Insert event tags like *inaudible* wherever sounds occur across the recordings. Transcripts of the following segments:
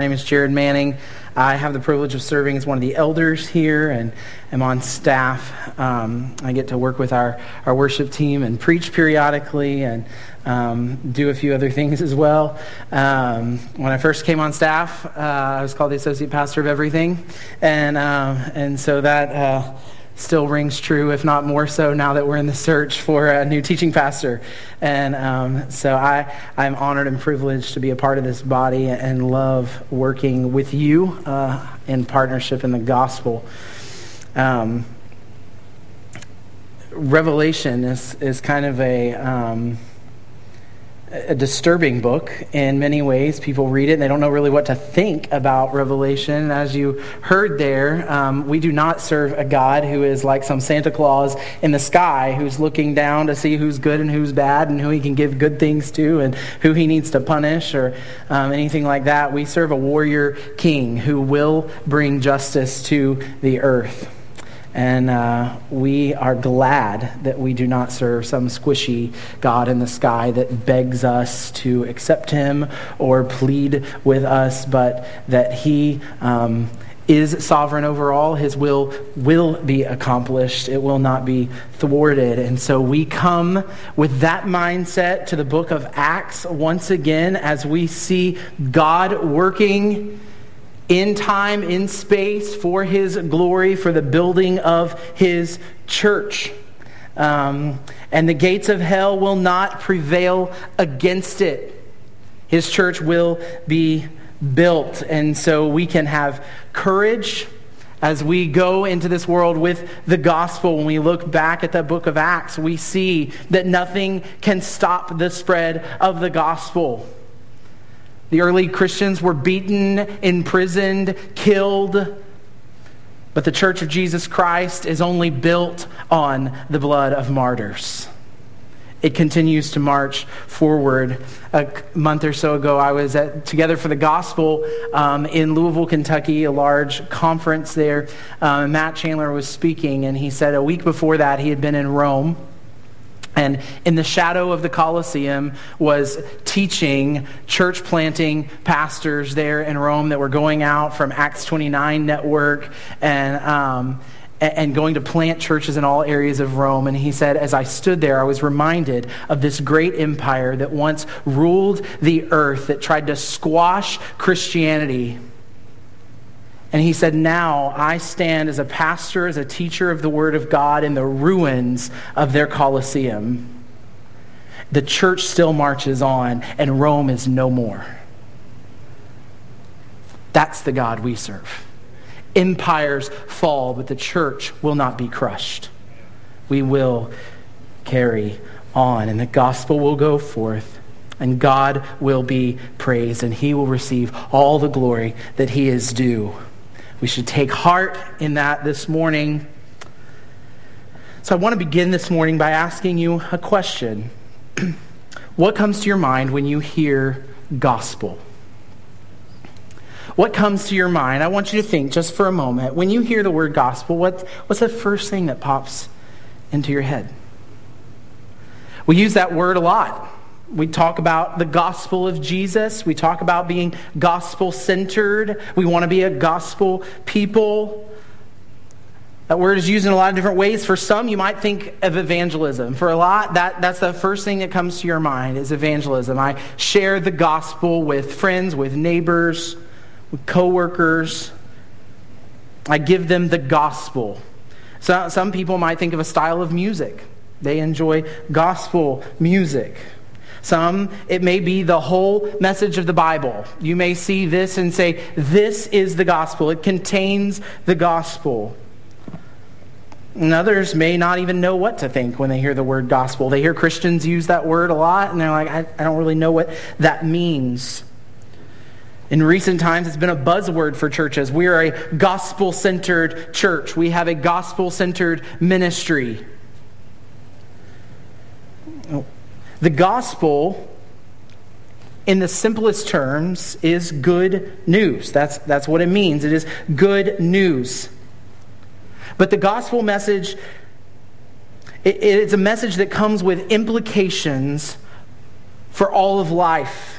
My name is Jared Manning. I have the privilege of serving as one of the elders here and am on staff. Um, I get to work with our, our worship team and preach periodically and um, do a few other *laughs* things as well. Um, when I first came on staff, uh, I was called the associate pastor of everything. And, uh, and so that. Uh, still rings true, if not more so, now that we're in the search for a new teaching pastor. And um, so I, I'm honored and privileged to be a part of this body and love working with you uh, in partnership in the gospel. Um, Revelation is, is kind of a. Um, a disturbing book in many ways. People read it and they don't know really what to think about Revelation. As you heard there, um, we do not serve a God who is like some Santa Claus in the sky who's looking down to see who's good and who's bad and who he can give good things to and who he needs to punish or um, anything like that. We serve a warrior king who will bring justice to the earth. And uh, we are glad that we do not serve some squishy God in the sky that begs us to accept him or plead with us, but that he um, is sovereign over all. His will will be accomplished, it will not be thwarted. And so we come with that mindset to the book of Acts once again as we see God working in time, in space, for his glory, for the building of his church. Um, and the gates of hell will not prevail against it. His church will be built. And so we can have courage as we go into this world with the gospel. When we look back at the book of Acts, we see that nothing can stop the spread of the gospel. The early Christians were beaten, imprisoned, killed. But the church of Jesus Christ is only built on the blood of martyrs. It continues to march forward. A month or so ago, I was at Together for the Gospel um, in Louisville, Kentucky, a large conference there. Um, Matt Chandler was speaking, and he said a week before that he had been in Rome and in the shadow of the Colosseum was teaching church planting pastors there in Rome that were going out from Acts 29 network and, um, and going to plant churches in all areas of Rome. And he said, as I stood there, I was reminded of this great empire that once ruled the earth, that tried to squash Christianity and he said, Now I stand as a pastor, as a teacher of the Word of God in the ruins of their Colosseum. The church still marches on, and Rome is no more. That's the God we serve. Empires fall, but the church will not be crushed. We will carry on, and the gospel will go forth, and God will be praised, and he will receive all the glory that he is due. We should take heart in that this morning. So I want to begin this morning by asking you a question. *clears throat* what comes to your mind when you hear gospel? What comes to your mind? I want you to think just for a moment. When you hear the word gospel, what, what's the first thing that pops into your head? We use that word a lot. We talk about the gospel of Jesus. We talk about being gospel centered. We want to be a gospel people. That word is used in a lot of different ways. For some, you might think of evangelism. For a lot, that, that's the first thing that comes to your mind is evangelism. I share the gospel with friends, with neighbors, with coworkers. I give them the gospel. So, some people might think of a style of music. They enjoy gospel music. Some, it may be the whole message of the Bible. You may see this and say, This is the gospel. It contains the gospel. And others may not even know what to think when they hear the word gospel. They hear Christians use that word a lot, and they're like, I, I don't really know what that means. In recent times, it's been a buzzword for churches. We are a gospel centered church, we have a gospel centered ministry. The gospel, in the simplest terms, is good news. That's, that's what it means. It is good news. But the gospel message, it, it's a message that comes with implications for all of life.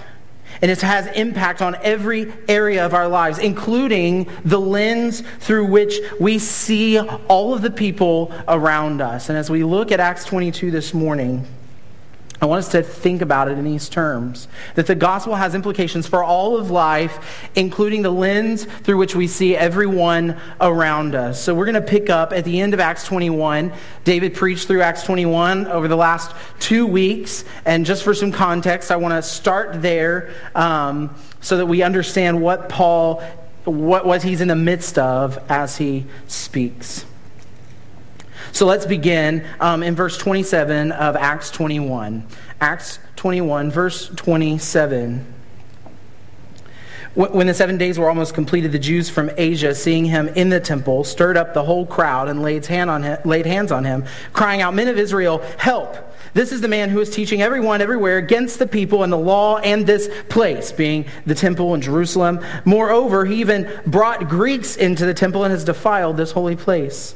And it has impact on every area of our lives, including the lens through which we see all of the people around us. And as we look at Acts 22 this morning, I want us to think about it in these terms that the gospel has implications for all of life, including the lens through which we see everyone around us. So we're going to pick up at the end of Acts 21. David preached through Acts 21 over the last two weeks. And just for some context, I want to start there um, so that we understand what Paul, what, what he's in the midst of as he speaks. So let's begin um, in verse 27 of Acts 21. Acts 21, verse 27. When the seven days were almost completed, the Jews from Asia, seeing him in the temple, stirred up the whole crowd and laid, hand on him, laid hands on him, crying out, Men of Israel, help! This is the man who is teaching everyone everywhere against the people and the law and this place, being the temple in Jerusalem. Moreover, he even brought Greeks into the temple and has defiled this holy place.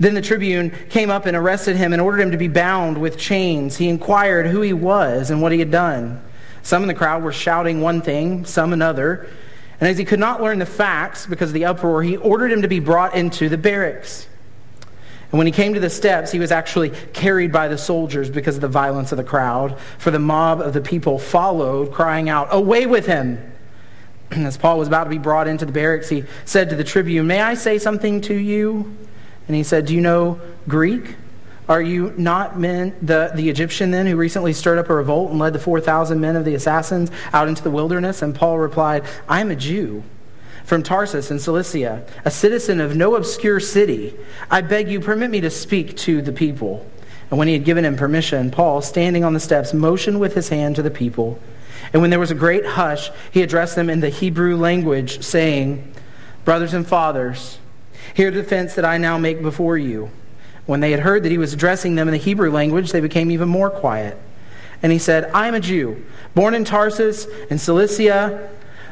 Then the tribune came up and arrested him and ordered him to be bound with chains. He inquired who he was and what he had done. Some in the crowd were shouting one thing, some another. And as he could not learn the facts because of the uproar, he ordered him to be brought into the barracks. And when he came to the steps, he was actually carried by the soldiers because of the violence of the crowd. For the mob of the people followed, crying out, Away with him! *clears throat* As Paul was about to be brought into the barracks, he said to the tribune, May I say something to you? And he said, Do you know Greek? Are you not men, the, the Egyptian then, who recently stirred up a revolt and led the 4,000 men of the assassins out into the wilderness? And Paul replied, I am a Jew from Tarsus in Cilicia, a citizen of no obscure city. I beg you, permit me to speak to the people. And when he had given him permission, Paul, standing on the steps, motioned with his hand to the people. And when there was a great hush, he addressed them in the Hebrew language, saying, Brothers and fathers, Hear the defense that I now make before you. When they had heard that he was addressing them in the Hebrew language, they became even more quiet. And he said, I am a Jew, born in Tarsus in Cilicia,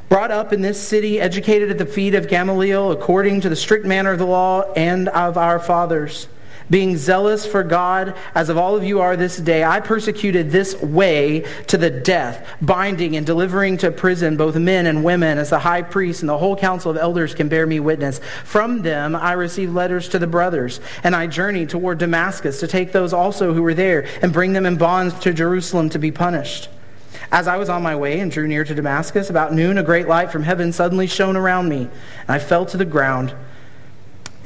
brought up in this city, educated at the feet of Gamaliel according to the strict manner of the law and of our fathers being zealous for God, as of all of you are this day, I persecuted this way to the death, binding and delivering to prison both men and women, as the high priest and the whole council of elders can bear me witness. From them I received letters to the brothers, and I journeyed toward Damascus to take those also who were there and bring them in bonds to Jerusalem to be punished. As I was on my way and drew near to Damascus, about noon, a great light from heaven suddenly shone around me, and I fell to the ground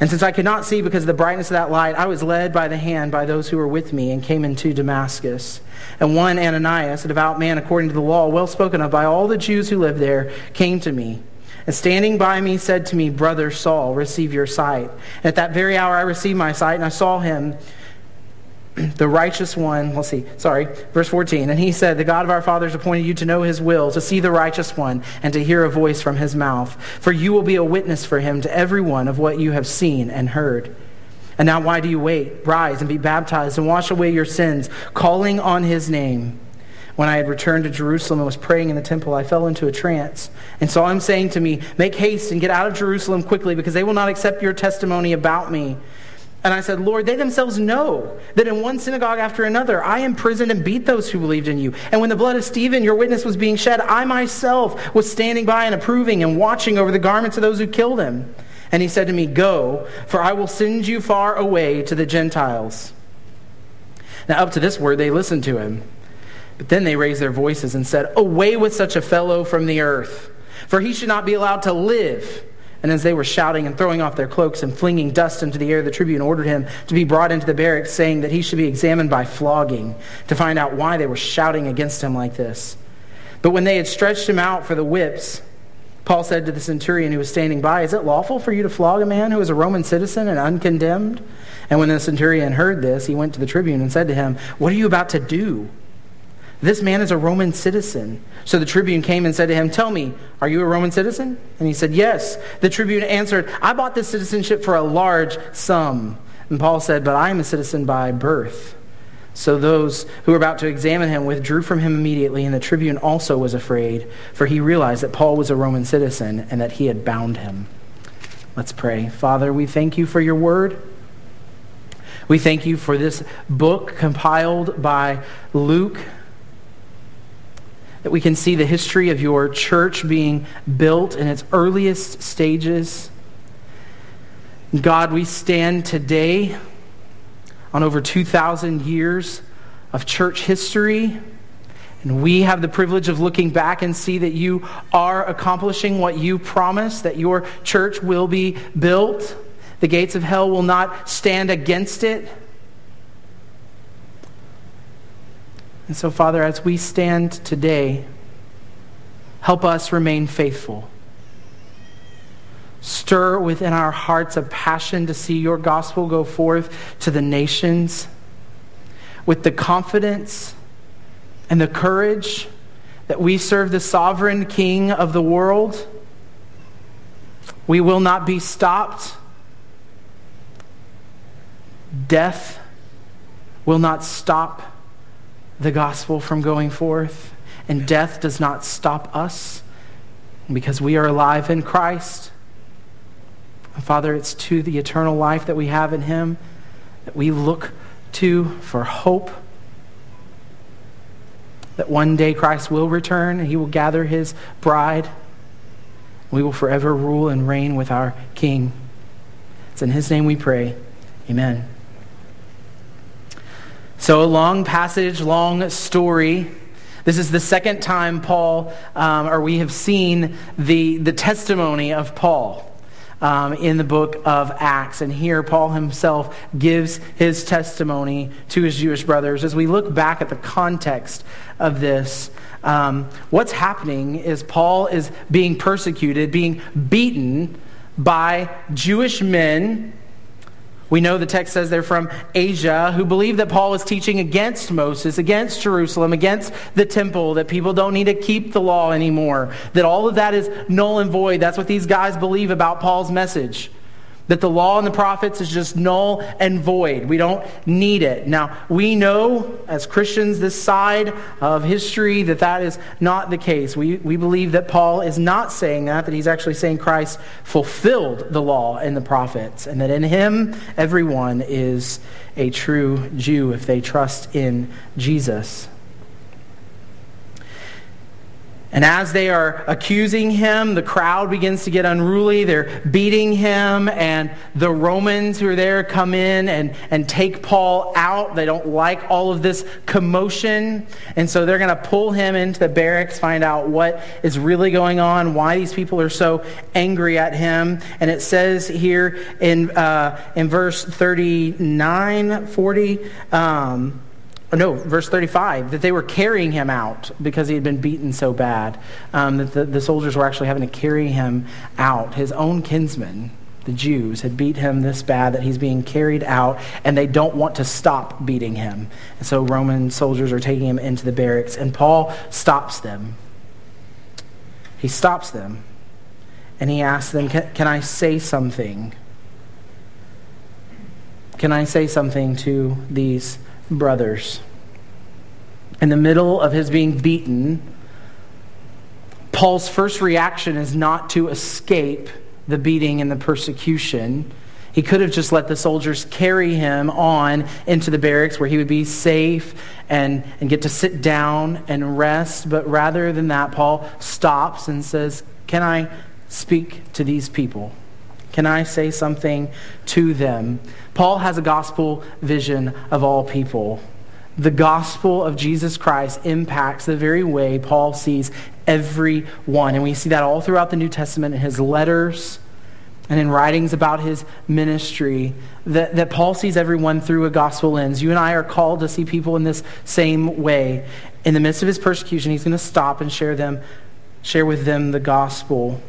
And since I could not see because of the brightness of that light, I was led by the hand by those who were with me and came into Damascus. And one Ananias, a devout man according to the law, well spoken of by all the Jews who lived there, came to me. And standing by me said to me, Brother Saul, receive your sight. And at that very hour I received my sight, and I saw him *clears throat* the righteous one, let's see, sorry, verse 14. And he said, The God of our fathers appointed you to know his will, to see the righteous one, and to hear a voice from his mouth. For you will be a witness for him to everyone of what you have seen and heard. And now why do you wait? Rise and be baptized and wash away your sins, calling on his name. When I had returned to Jerusalem and was praying in the temple, I fell into a trance and saw him saying to me, Make haste and get out of Jerusalem quickly, because they will not accept your testimony about me. And I said, Lord, they themselves know that in one synagogue after another I imprisoned and beat those who believed in you. And when the blood of Stephen, your witness, was being shed, I myself was standing by and approving and watching over the garments of those who killed him. And he said to me, Go, for I will send you far away to the Gentiles. Now, up to this word, they listened to him. But then they raised their voices and said, Away with such a fellow from the earth, for he should not be allowed to live. And as they were shouting and throwing off their cloaks and flinging dust into the air, the tribune ordered him to be brought into the barracks, saying that he should be examined by flogging to find out why they were shouting against him like this. But when they had stretched him out for the whips, Paul said to the centurion who was standing by, Is it lawful for you to flog a man who is a Roman citizen and uncondemned? And when the centurion heard this, he went to the tribune and said to him, What are you about to do? This man is a Roman citizen. So the tribune came and said to him, Tell me, are you a Roman citizen? And he said, Yes. The tribune answered, I bought this citizenship for a large sum. And Paul said, But I am a citizen by birth. So those who were about to examine him withdrew from him immediately, and the tribune also was afraid, for he realized that Paul was a Roman citizen and that he had bound him. Let's pray. Father, we thank you for your word. We thank you for this book compiled by Luke that we can see the history of your church being built in its earliest stages. God, we stand today on over 2,000 years of church history. And we have the privilege of looking back and see that you are accomplishing what you promised, that your church will be built. The gates of hell will not stand against it. And so, Father, as we stand today, help us remain faithful. Stir within our hearts a passion to see your gospel go forth to the nations with the confidence and the courage that we serve the sovereign King of the world. We will not be stopped. Death will not stop the gospel from going forth, and death does not stop us because we are alive in Christ. Father, it's to the eternal life that we have in Him that we look to for hope. That one day Christ will return and He will gather His bride. We will forever rule and reign with our King. It's in His name we pray. Amen. So, a long passage, long story. This is the second time Paul, um, or we have seen the, the testimony of Paul. Um, in the book of Acts. And here, Paul himself gives his testimony to his Jewish brothers. As we look back at the context of this, um, what's happening is Paul is being persecuted, being beaten by Jewish men we know the text says they're from Asia who believe that Paul is teaching against Moses, against Jerusalem, against the temple, that people don't need to keep the law anymore, that all of that is null and void. That's what these guys believe about Paul's message that the law and the prophets is just null and void. We don't need it. Now, we know as Christians this side of history that that is not the case. We, we believe that Paul is not saying that, that he's actually saying Christ fulfilled the law and the prophets, and that in him everyone is a true Jew if they trust in Jesus. And as they are accusing him, the crowd begins to get unruly. They're beating him, and the Romans who are there come in and, and take Paul out. They don't like all of this commotion. And so they're going to pull him into the barracks, find out what is really going on, why these people are so angry at him. And it says here in, uh, in verse 39, 40, um, no, verse 35, that they were carrying him out because he had been beaten so bad. Um, that the, the soldiers were actually having to carry him out. His own kinsmen, the Jews, had beat him this bad that he's being carried out, and they don't want to stop beating him. And so Roman soldiers are taking him into the barracks, and Paul stops them. He stops them, and he asks them, Can, can I say something? Can I say something to these brothers. In the middle of his being beaten, Paul's first reaction is not to escape the beating and the persecution. He could have just let the soldiers carry him on into the barracks where he would be safe and, and get to sit down and rest. But rather than that, Paul stops and says, Can I speak to these people? Can I say something to them? Paul has a gospel vision of all people. The gospel of Jesus Christ impacts the very way Paul sees everyone. And we see that all throughout the New Testament in his letters and in writings about his ministry that, that Paul sees everyone through a gospel lens. You and I are called to see people in this same way. In the midst of his persecution, he's going to stop and share them, share with them the gospel,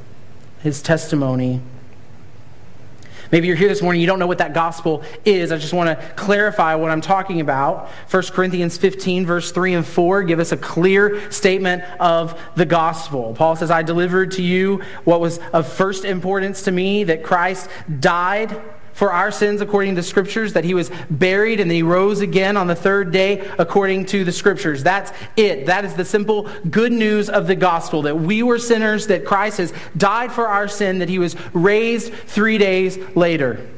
his testimony. Maybe you're here this morning, you don't know what that gospel is. I just want to clarify what I'm talking about. 1 Corinthians 15, verse 3 and 4 give us a clear statement of the gospel. Paul says, I delivered to you what was of first importance to me that Christ died for our sins according to scriptures, that he was buried and he rose again on the third day according to the scriptures. That's it. That is the simple good news of the gospel that we were sinners, that Christ has died for our sin, that he was raised three days later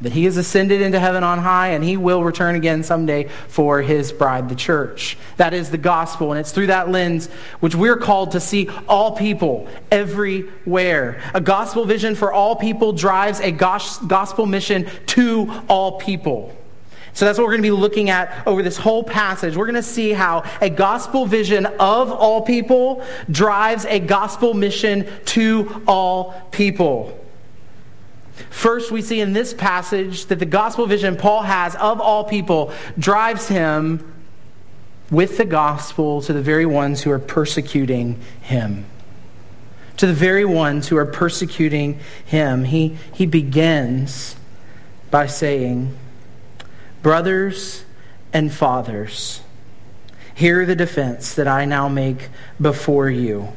that he has ascended into heaven on high and he will return again someday for his bride, the church. That is the gospel, and it's through that lens which we're called to see all people everywhere. A gospel vision for all people drives a gospel mission to all people. So that's what we're going to be looking at over this whole passage. We're going to see how a gospel vision of all people drives a gospel mission to all people. First, we see in this passage that the gospel vision Paul has of all people drives him with the gospel to the very ones who are persecuting him. To the very ones who are persecuting him. He, he begins by saying, Brothers and fathers, hear the defense that I now make before you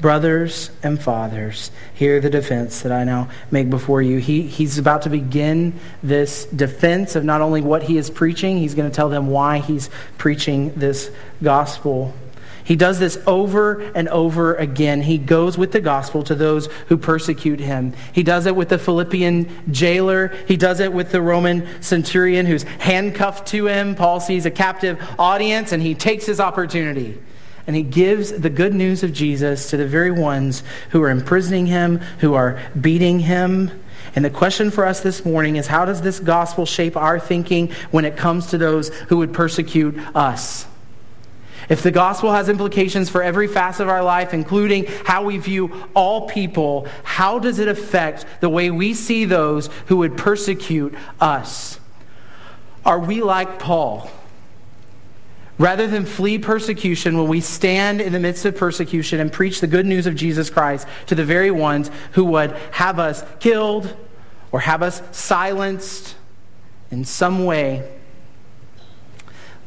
brothers and fathers, hear the defense that I now make before you. He, he's about to begin this defense of not only what he is preaching, he's going to tell them why he's preaching this gospel. He does this over and over again. He goes with the gospel to those who persecute him. He does it with the Philippian jailer. He does it with the Roman centurion who's handcuffed to him. Paul sees a captive audience and he takes his opportunity and he gives the good news of Jesus to the very ones who are imprisoning him, who are beating him. And the question for us this morning is how does this gospel shape our thinking when it comes to those who would persecute us? If the gospel has implications for every facet of our life, including how we view all people, how does it affect the way we see those who would persecute us? Are we like Paul? Rather than flee persecution, when we stand in the midst of persecution and preach the good news of Jesus Christ to the very ones who would have us killed or have us silenced in some way.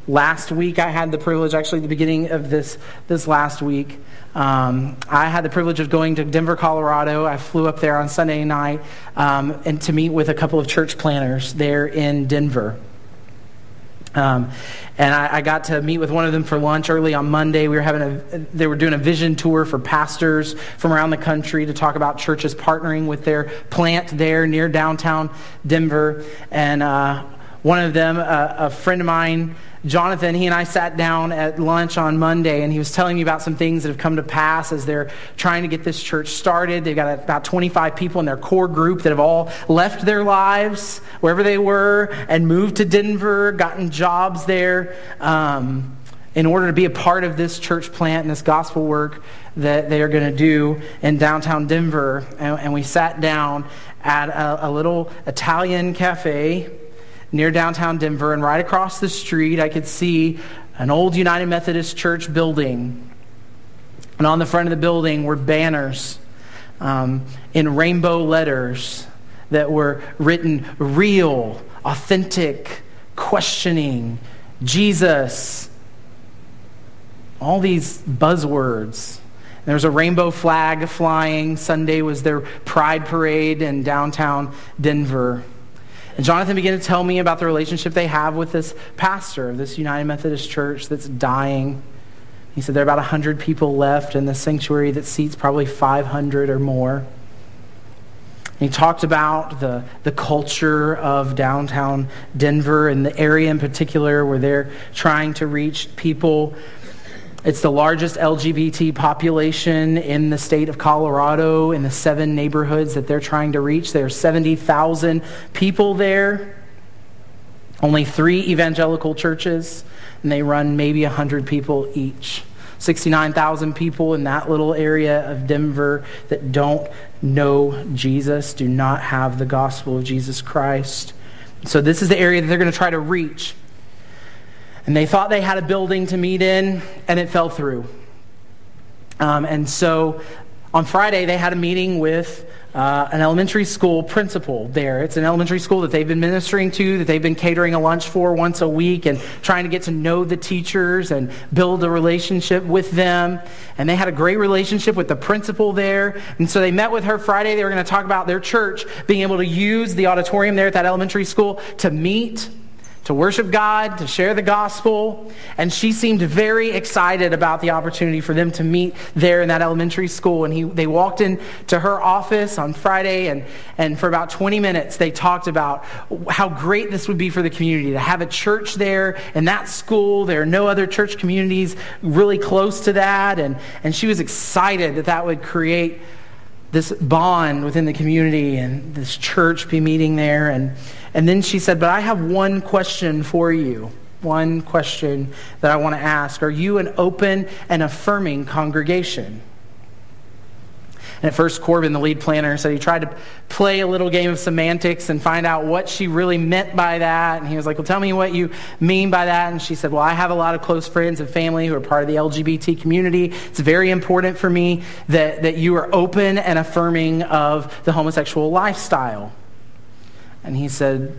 Last week, I had the privilege, actually, the beginning of this, this last week, um, I had the privilege of going to Denver, Colorado. I flew up there on Sunday night um, and to meet with a couple of church planners there in Denver. Um, and I, I, got to meet with one of them for lunch early on Monday. We were having a, they were doing a vision tour for pastors from around the country to talk about churches partnering with their plant there near downtown Denver. And uh, one of them, uh, a friend of mine, Jonathan, he and I sat down at lunch on Monday, and he was telling me about some things that have come to pass as they're trying to get this church started. They've got about 25 people in their core group that have all left their lives wherever they were and moved to Denver, gotten jobs there. Um, in order to be a part of this church plant and this gospel work that they are going to do in downtown Denver. And, and we sat down at a, a little Italian cafe near downtown Denver, and right across the street, I could see an old United Methodist Church building. And on the front of the building were banners um, in rainbow letters that were written real, authentic, questioning, Jesus. All these buzzwords. There was a rainbow flag flying. Sunday was their pride parade in downtown Denver. And Jonathan began to tell me about the relationship they have with this pastor of this United Methodist Church that's dying. He said there are about 100 people left in the sanctuary that seats probably 500 or more. he talked about the, the culture of downtown Denver and the area in particular where they're trying to reach people it's the largest LGBT population in the state of Colorado in the seven neighborhoods that they're trying to reach. There are 70,000 people there, only three evangelical churches, and they run maybe 100 people each. 69,000 people in that little area of Denver that don't know Jesus, do not have the gospel of Jesus Christ. So this is the area that they're going to try to reach. And they thought they had a building to meet in, and it fell through. Um, and so on Friday, they had a meeting with uh, an elementary school principal there. It's an elementary school that they've been ministering to, that they've been catering a lunch for once a week and trying to get to know the teachers and build a relationship with them. And they had a great relationship with the principal there. And so they met with her Friday. They were going to talk about their church being able to use the auditorium there at that elementary school to meet to worship God, to share the gospel. And she seemed very excited about the opportunity for them to meet there in that elementary school. And he, they walked into her office on Friday, and, and for about 20 minutes, they talked about how great this would be for the community to have a church there in that school. There are no other church communities really close to that. And, and she was excited that that would create this bond within the community and this church be meeting there. And and then she said, But I have one question for you. One question that I want to ask. Are you an open and affirming congregation? And at first, Corbin, the lead planner, said he tried to play a little game of semantics and find out what she really meant by that. And he was like, Well, tell me what you mean by that. And she said, Well, I have a lot of close friends and family who are part of the LGBT community. It's very important for me that, that you are open and affirming of the homosexual lifestyle. And he said,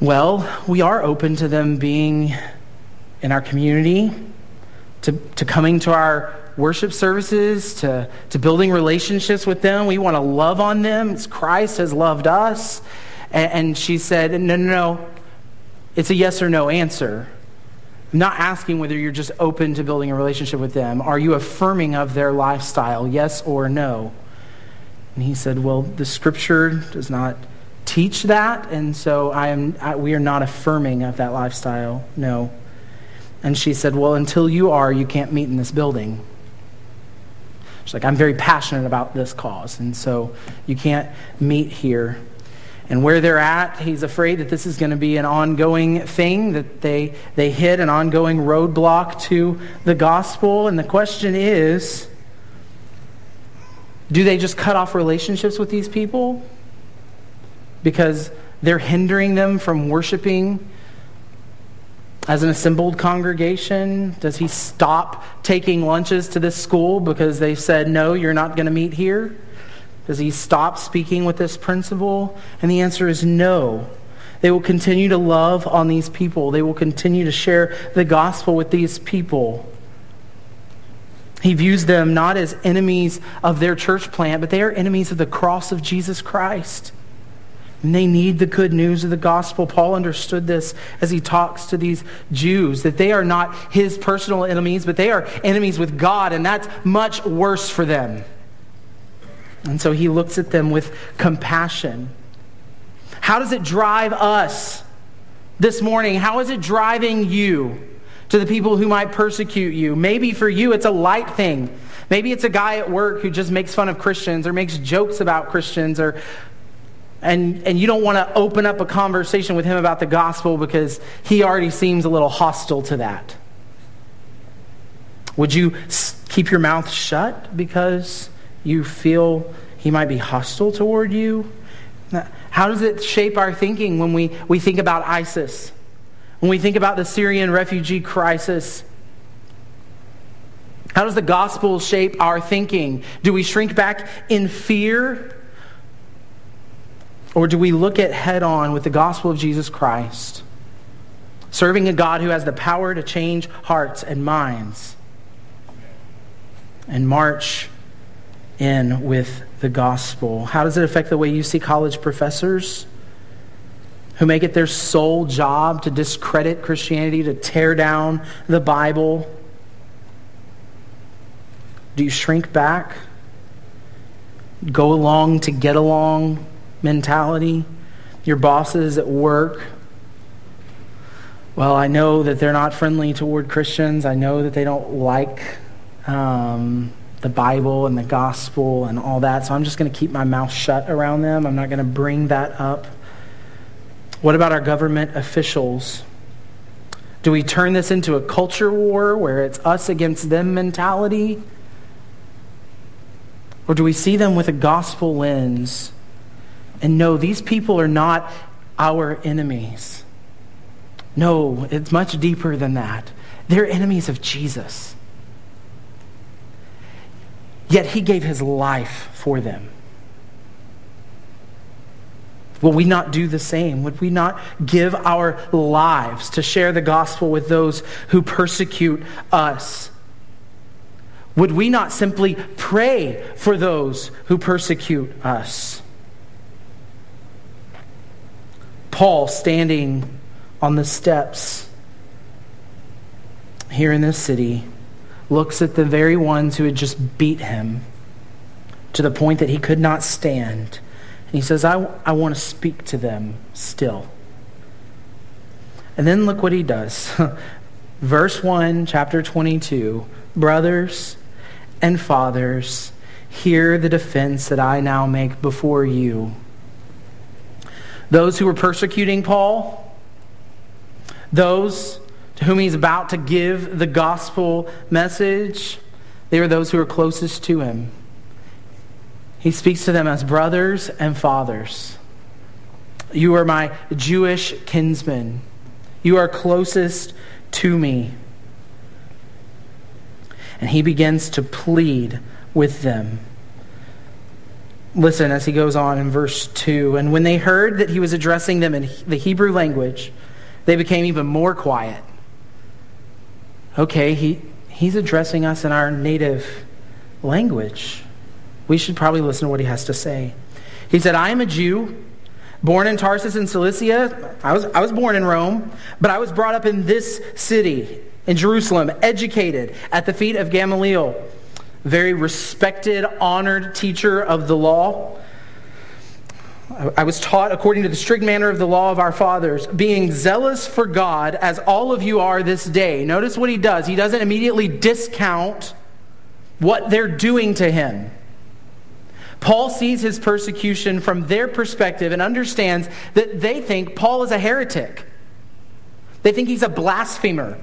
Well, we are open to them being in our community, to, to coming to our worship services, to, to building relationships with them. We want to love on them. It's Christ has loved us. And, and she said, No, no, no. It's a yes or no answer. I'm not asking whether you're just open to building a relationship with them. Are you affirming of their lifestyle, yes or no? And he said, Well, the scripture does not teach that, and so I am, I, we are not affirming of that lifestyle, no. And she said, Well, until you are, you can't meet in this building. She's like, I'm very passionate about this cause, and so you can't meet here. And where they're at, he's afraid that this is going to be an ongoing thing, that they, they hit an ongoing roadblock to the gospel. And the question is do they just cut off relationships with these people? because they're hindering them from worshiping as an assembled congregation? Does he stop taking lunches to this school because they said, no, you're not going to meet here? Does he stop speaking with this principal? And the answer is no. They will continue to love on these people. They will continue to share the gospel with these people. He views them not as enemies of their church plant, but they are enemies of the cross of Jesus Christ. And they need the good news of the gospel. Paul understood this as he talks to these Jews, that they are not his personal enemies, but they are enemies with God, and that's much worse for them. And so he looks at them with compassion. How does it drive us this morning? How is it driving you to the people who might persecute you? Maybe for you it's a light thing. Maybe it's a guy at work who just makes fun of Christians or makes jokes about Christians or and, and you don't want to open up a conversation with him about the gospel because he already seems a little hostile to that. Would you keep your mouth shut because you feel he might be hostile toward you? How does it shape our thinking when we, we think about ISIS? When we think about the Syrian refugee crisis? How does the gospel shape our thinking? Do we shrink back in fear? Or do we look at head on with the gospel of Jesus Christ, serving a God who has the power to change hearts and minds, and march in with the gospel? How does it affect the way you see college professors? Who make it their sole job to discredit Christianity, to tear down the Bible? Do you shrink back? Go along to get along? Mentality, your bosses at work. Well, I know that they're not friendly toward Christians. I know that they don't like um, the Bible and the gospel and all that, so I'm just going to keep my mouth shut around them. I'm not going to bring that up. What about our government officials? Do we turn this into a culture war where it's us against them mentality? Or do we see them with a gospel lens and no, these people are not our enemies? No, it's much deeper than that. They're enemies of Jesus. Yet he gave his life for them. Will we not do the same? Would we not give our lives to share the gospel with those who persecute us? Would we not simply pray for those who persecute us? Paul, standing on the steps here in this city, looks at the very ones who had just beat him to the point that he could not stand and he says, I, I want to speak to them still. And then look what he does. *laughs* Verse 1, chapter 22 Brothers and fathers, hear the defense that I now make before you. Those who were persecuting Paul, those to whom he's about to give the gospel message, they were those who were closest to him. He speaks to them as brothers and fathers. You are my Jewish kinsmen. You are closest to me. And he begins to plead with them. Listen as he goes on in verse 2. And when they heard that he was addressing them in the Hebrew language, they became even more quiet. Okay, he, he's addressing us in our native language we should probably listen to what he has to say. He said, I am a Jew, born in Tarsus in Cilicia. I was, I was born in Rome, but I was brought up in this city, in Jerusalem, educated at the feet of Gamaliel, very respected, honored teacher of the law. I was taught according to the strict manner of the law of our fathers, being zealous for God as all of you are this day. Notice what he does. He doesn't immediately discount what they're doing to him. Paul sees his persecution from their perspective and understands that they think Paul is a heretic. They think he's a blasphemer.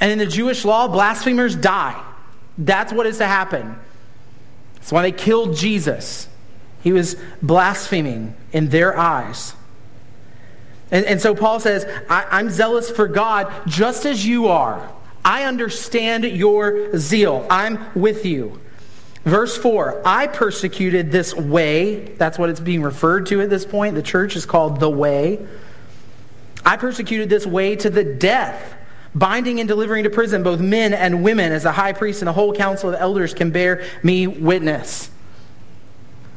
And in the Jewish law, blasphemers die. That's what is to happen. That's why they killed Jesus. He was blaspheming in their eyes. And, and so Paul says, I'm zealous for God just as you are. I understand your zeal. I'm with you. Verse 4 I persecuted this way. That's what it's being referred to at this point. The church is called the way. I persecuted this way to the death, binding and delivering to prison both men and women, as the high priest and the whole council of elders can bear me witness.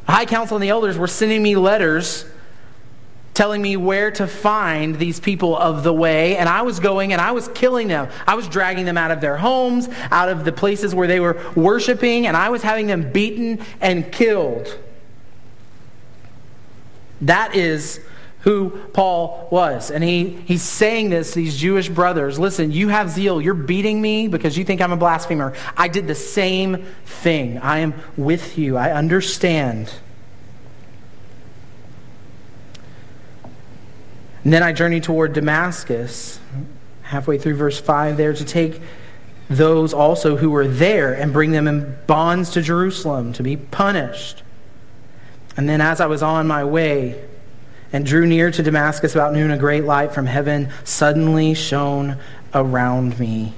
The high council and the elders were sending me letters telling me where to find these people of the way. And I was going and I was killing them. I was dragging them out of their homes, out of the places where they were worshiping, and I was having them beaten and killed. That is who Paul was. And he, he's saying this to these Jewish brothers listen, you have zeal. You're beating me because you think I'm a blasphemer. I did the same thing. I am with you. I understand. And then I journeyed toward Damascus, halfway through verse 5 there, to take those also who were there and bring them in bonds to Jerusalem to be punished. And then as I was on my way and drew near to Damascus about noon, a great light from heaven suddenly shone around me.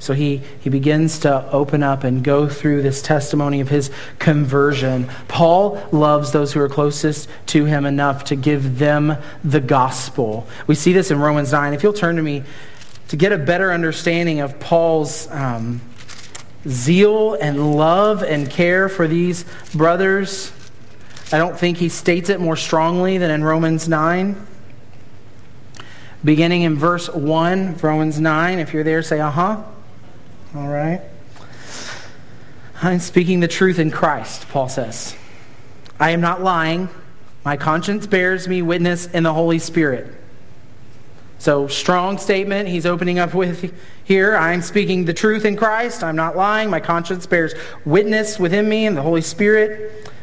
So he, he begins to open up and go through this testimony of his conversion. Paul loves those who are closest to him enough to give them the gospel. We see this in Romans 9. If you'll turn to me to get a better understanding of Paul's um, zeal and love and care for these brothers, I don't think he states it more strongly than in Romans 9. Beginning in verse 1, Romans 9, if you're there, say, uh huh. All right? I'm speaking the truth in Christ, Paul says. I am not lying. My conscience bears me witness in the Holy Spirit. So, strong statement he's opening up with here. I'm speaking the truth in Christ. I'm not lying. My conscience bears witness within me in the Holy Spirit.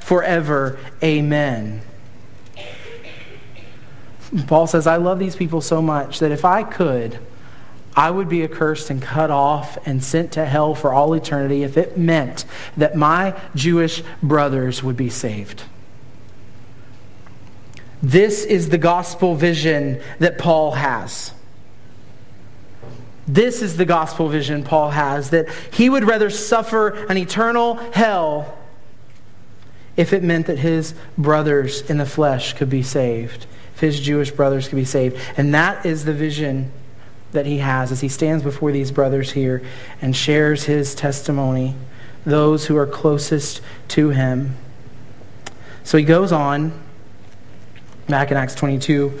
forever. Amen. Paul says, I love these people so much that if I could, I would be accursed and cut off and sent to hell for all eternity if it meant that my Jewish brothers would be saved. This is the gospel vision that Paul has. This is the gospel vision Paul has that he would rather suffer an eternal hell if it meant that his brothers in the flesh could be saved, if his Jewish brothers could be saved. And that is the vision that he has as he stands before these brothers here and shares his testimony, those who are closest to him. So he goes on Back in Acts 22,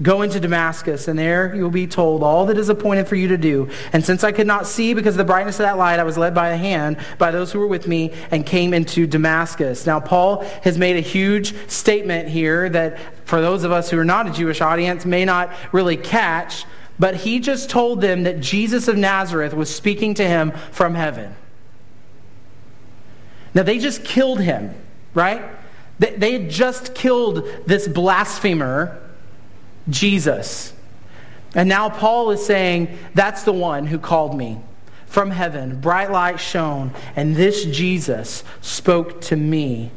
Go into Damascus, and there you will be told all that is appointed for you to do. And since I could not see because of the brightness of that light, I was led by a hand by those who were with me and came into Damascus. Now, Paul has made a huge statement here that for those of us who are not a Jewish audience may not really catch, but he just told them that Jesus of Nazareth was speaking to him from heaven. Now, they just killed him, right? They had just killed this blasphemer Jesus. And now Paul is saying, That's the one who called me from heaven. Bright light shone, and this Jesus spoke to me.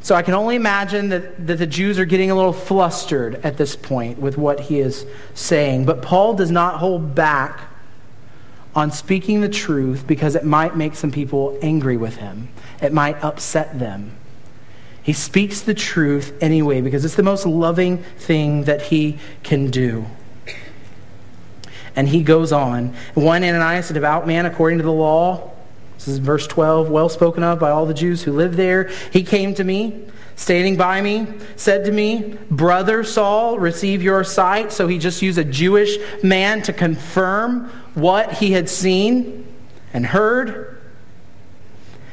So I can only imagine that, that the Jews are getting a little flustered at this point with what he is saying. But Paul does not hold back on speaking the truth because it might make some people angry with him, it might upset them. He speaks the truth anyway because it's the most loving thing that he can do. And he goes on. One Ananias, a devout man according to the law, this is verse 12, well spoken of by all the Jews who live there. He came to me, standing by me, said to me, Brother Saul, receive your sight. So he just used a Jewish man to confirm what he had seen and heard.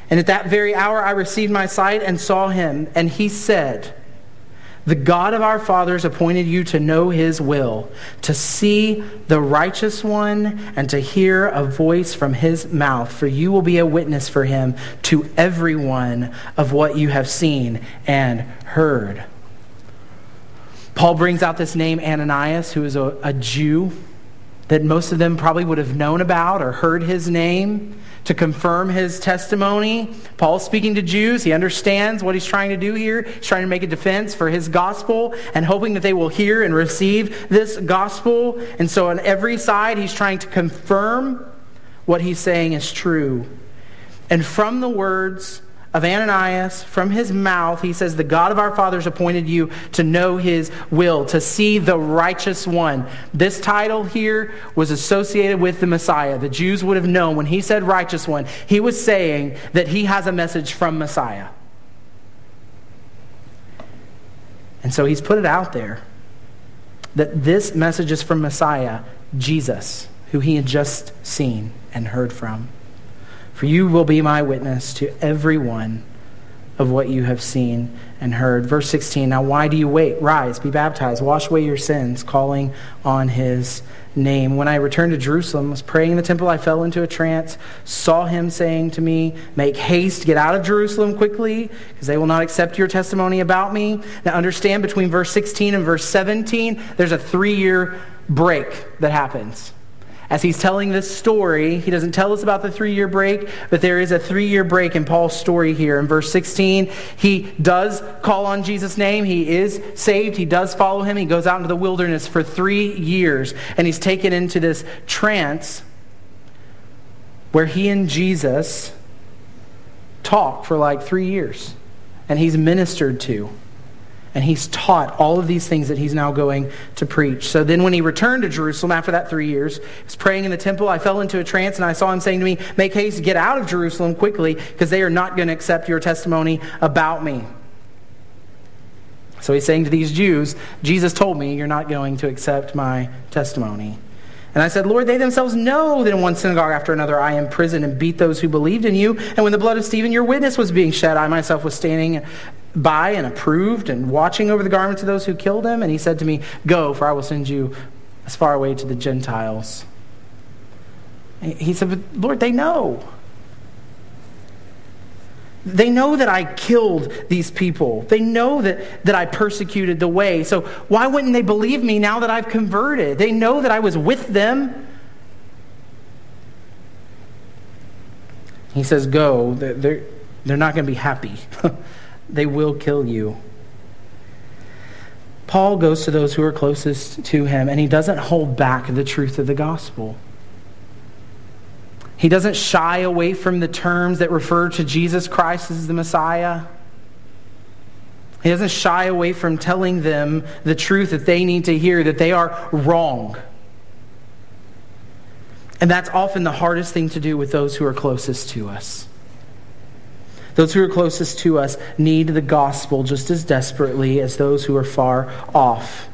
And at that very hour I received my sight and saw him. And he said, The God of our fathers appointed you to know his will, to see the righteous one, and to hear a voice from his mouth. For you will be a witness for him to everyone of what you have seen and heard. Paul brings out this name Ananias, who is a, a Jew that most of them probably would have known about or heard his name to confirm his testimony. Paul's speaking to Jews. He understands what he's trying to do here. He's trying to make a defense for his gospel and hoping that they will hear and receive this gospel. And so on every side, he's trying to confirm what he's saying is true. And from the words of Ananias, from his mouth, he says, The God of our fathers appointed you to know his will, to see the righteous one. This title here was associated with the Messiah. The Jews would have known when he said righteous one, he was saying that he has a message from Messiah. And so he's put it out there that this message is from Messiah, Jesus, who he had just seen and heard from. For you will be my witness to every one of what you have seen and heard. Verse 16 Now, why do you wait? Rise, be baptized, wash away your sins, calling on his name. When I returned to Jerusalem, was praying in the temple, I fell into a trance, saw him saying to me, Make haste, get out of Jerusalem quickly, because they will not accept your testimony about me. Now, understand between verse 16 and verse 17, there's a three year break that happens. As he's telling this story, he doesn't tell us about the three year break, but there is a three year break in Paul's story here. In verse 16, he does call on Jesus' name. He is saved. He does follow him. He goes out into the wilderness for three years, and he's taken into this trance where he and Jesus talk for like three years, and he's ministered to and he's taught all of these things that he's now going to preach. So then when he returned to Jerusalem after that three years, he was praying in the temple. I fell into a trance and I saw him saying to me, Make haste, get out of Jerusalem quickly, because they are not going to accept your testimony about me. So he's saying to these Jews, Jesus told me you're not going to accept my testimony. And I said, Lord, they themselves know that in one synagogue after another I imprisoned and beat those who believed in you. And when the blood of Stephen, your witness, was being shed, I myself was standing by and approved and watching over the garments of those who killed him. And he said to me, Go, for I will send you as far away to the Gentiles. He said, But Lord, they know. They know that I killed these people. They know that, that I persecuted the way. So why wouldn't they believe me now that I've converted? They know that I was with them. He says, Go. They're, they're not going to be happy. *laughs* they will kill you. Paul goes to those who are closest to him, and he doesn't hold back the truth of the gospel. He doesn't shy away from the terms that refer to Jesus Christ as the Messiah. He doesn't shy away from telling them the truth that they need to hear, that they are wrong. And that's often the hardest thing to do with those who are closest to us. Those who are closest to us need the gospel just as desperately as those who are far off.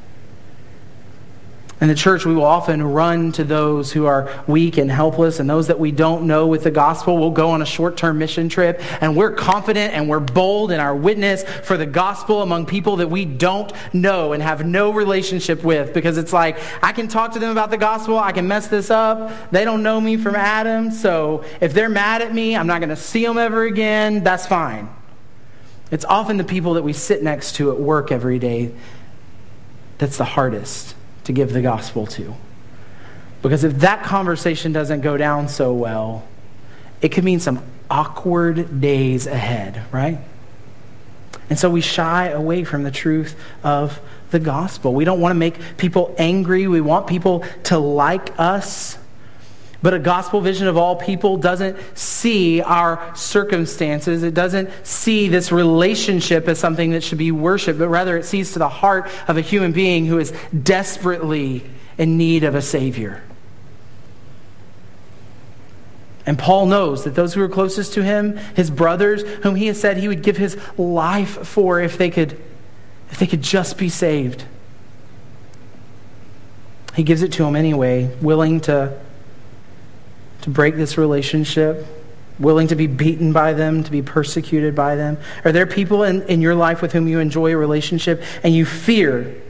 In the church, we will often run to those who are weak and helpless, and those that we don't know with the gospel. We'll go on a short term mission trip, and we're confident and we're bold in our witness for the gospel among people that we don't know and have no relationship with. Because it's like, I can talk to them about the gospel, I can mess this up. They don't know me from Adam, so if they're mad at me, I'm not going to see them ever again. That's fine. It's often the people that we sit next to at work every day that's the hardest to give the gospel to. Because if that conversation doesn't go down so well, it could mean some awkward days ahead, right? And so we shy away from the truth of the gospel. We don't want to make people angry. We want people to like us. But a gospel vision of all people doesn't see our circumstances. It doesn't see this relationship as something that should be worshiped, but rather it sees to the heart of a human being who is desperately in need of a Savior. And Paul knows that those who are closest to him, his brothers, whom he has said he would give his life for if they could, if they could just be saved. He gives it to them anyway, willing to to break this relationship, willing to be beaten by them, to be persecuted by them? Are there people in, in your life with whom you enjoy a relationship and you fear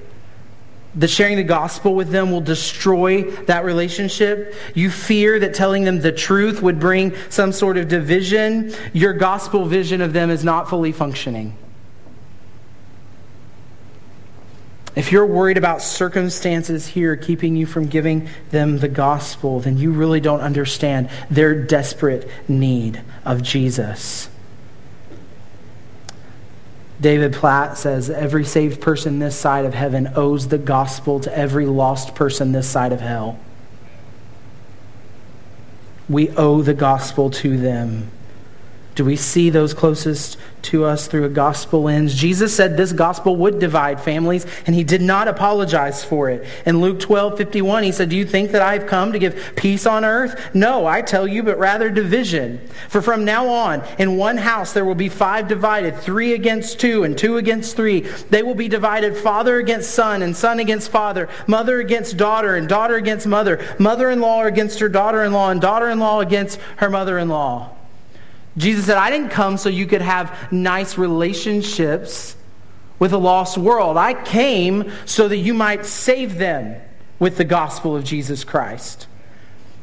that sharing the gospel with them will destroy that relationship? You fear that telling them the truth would bring some sort of division? Your gospel vision of them is not fully functioning. If you're worried about circumstances here keeping you from giving them the gospel, then you really don't understand their desperate need of Jesus. David Platt says every saved person this side of heaven owes the gospel to every lost person this side of hell. We owe the gospel to them. Do we see those closest to us through a gospel lens? Jesus said this gospel would divide families, and he did not apologize for it. In Luke 12, 51, he said, Do you think that I've come to give peace on earth? No, I tell you, but rather division. For from now on, in one house there will be five divided, three against two, and two against three. They will be divided father against son, and son against father, mother against daughter, and daughter against mother, mother in law against her daughter in law, and daughter in law against her mother in law. Jesus said, I didn't come so you could have nice relationships with a lost world. I came so that you might save them with the gospel of Jesus Christ.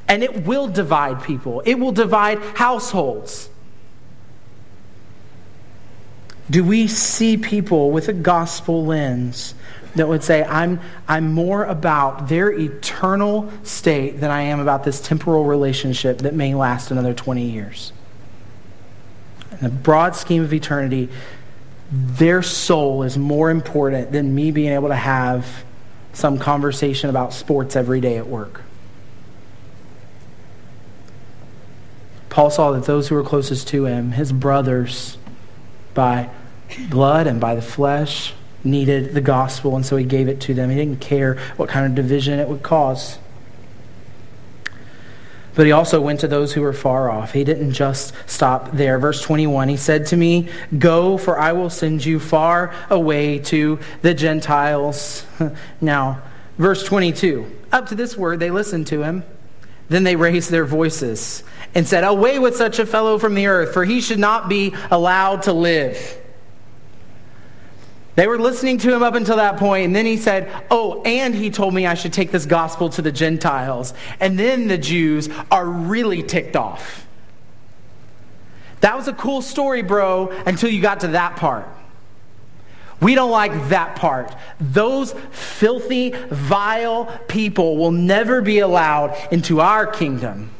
And it will divide people, it will divide households. Do we see people with a gospel lens? that would say, I'm, I'm more about their eternal state than I am about this temporal relationship that may last another 20 years. In the broad scheme of eternity, their soul is more important than me being able to have some conversation about sports every day at work. Paul saw that those who were closest to him, his brothers, by blood and by the flesh, needed the gospel, and so he gave it to them. He didn't care what kind of division it would cause. But he also went to those who were far off. He didn't just stop there. Verse 21, he said to me, Go, for I will send you far away to the Gentiles. *laughs* now, verse 22, up to this word, they listened to him. Then they raised their voices and said, Away with such a fellow from the earth, for he should not be allowed to live. They were listening to him up until that point, and then he said, Oh, and he told me I should take this gospel to the Gentiles. And then the Jews are really ticked off. That was a cool story, bro, until you got to that part. We don't like that part. Those filthy, vile people will never be allowed into our kingdom.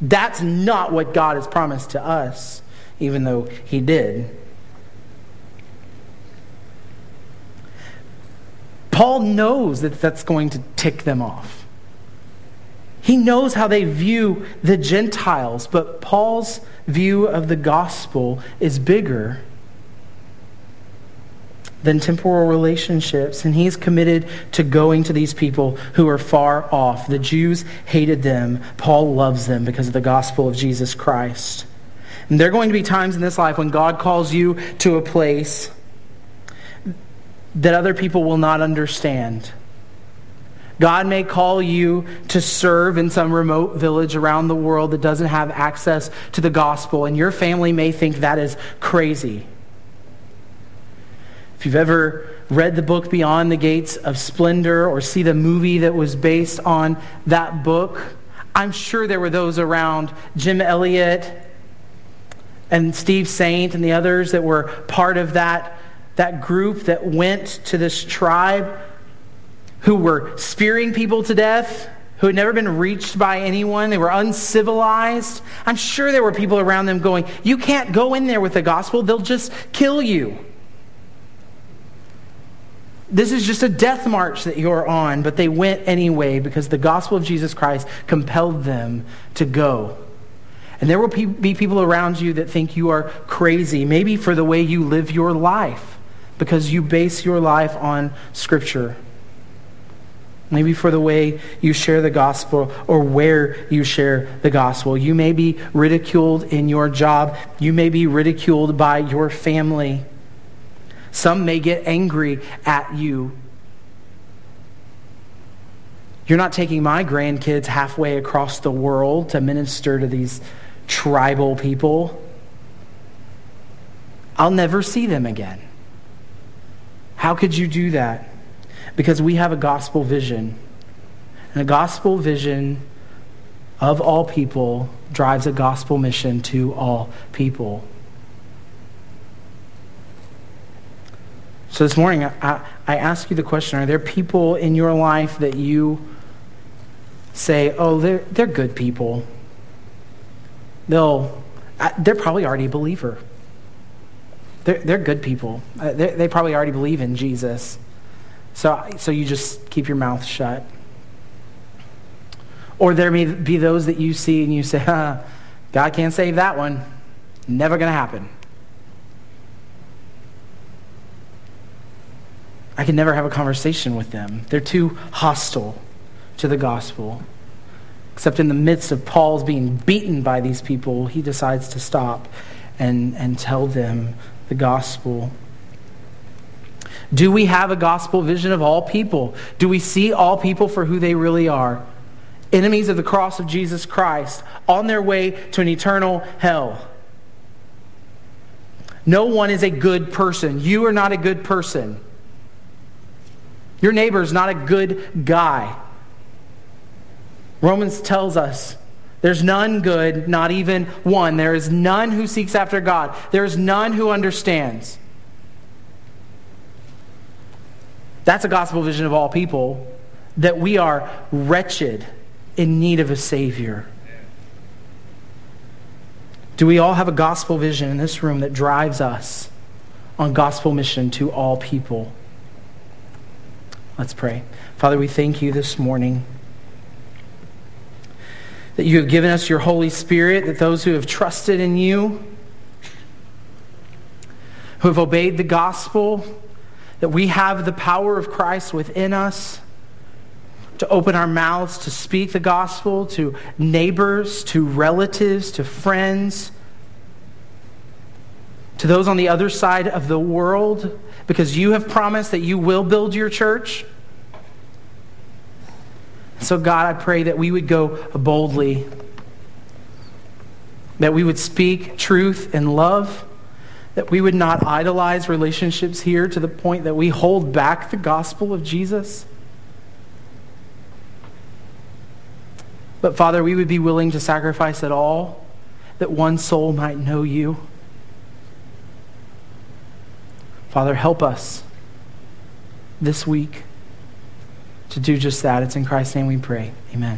That's not what God has promised to us, even though He did. Paul knows that that's going to tick them off. He knows how they view the Gentiles, but Paul's view of the gospel is bigger than temporal relationships, and he's committed to going to these people who are far off. The Jews hated them. Paul loves them because of the gospel of Jesus Christ. And there are going to be times in this life when God calls you to a place that other people will not understand. God may call you to serve in some remote village around the world that doesn't have access to the gospel, and your family may think that is crazy. If you've ever read the book Beyond the Gates of Splendor or see the movie that was based on that book, I'm sure there were those around Jim Elliot and Steve Saint and the others that were part of that that group that went to this tribe who were spearing people to death, who had never been reached by anyone. They were uncivilized. I'm sure there were people around them going, You can't go in there with the gospel, they'll just kill you. This is just a death march that you're on, but they went anyway because the gospel of Jesus Christ compelled them to go. And there will be people around you that think you are crazy, maybe for the way you live your life because you base your life on Scripture. Maybe for the way you share the gospel or where you share the gospel. You may be ridiculed in your job. You may be ridiculed by your family. Some may get angry at you. You're not taking my grandkids halfway across the world to minister to these tribal people. I'll never see them again. How could you do that? Because we have a gospel vision. And a gospel vision of all people drives a gospel mission to all people. So this morning, I, I ask you the question Are there people in your life that you say, oh, they're, they're good people? They'll, they're probably already a believer. They're, they're good people. Uh, they probably already believe in Jesus. So, so you just keep your mouth shut. Or there may be those that you see and you say, *laughs* huh, God can't save that one. Never going to happen. I can never have a conversation with them. They're too hostile to the gospel. Except in the midst of Paul's being beaten by these people, he decides to stop and, and tell them the gospel. Do we have a gospel vision of all people? Do we see all people for who they really are? Enemies of the cross of Jesus Christ on their way to an eternal hell. No one is a good person. You are not a good person. Your neighbor is not a good guy. Romans tells us there's none good, not even one. There is none who seeks after God. There is none who understands. That's a gospel vision of all people that we are wretched in need of a Savior. Do we all have a gospel vision in this room that drives us on gospel mission to all people? Let's pray. Father, we thank you this morning that you have given us your Holy Spirit, that those who have trusted in you, who have obeyed the gospel, that we have the power of Christ within us to open our mouths to speak the gospel to neighbors, to relatives, to friends, to those on the other side of the world, because you have promised that you will build your church. So, God, I pray that we would go boldly, that we would speak truth and love, that we would not idolize relationships here to the point that we hold back the gospel of Jesus. But, Father, we would be willing to sacrifice it all that one soul might know you. Father, help us this week to do just that. It's in Christ's name we pray. Amen.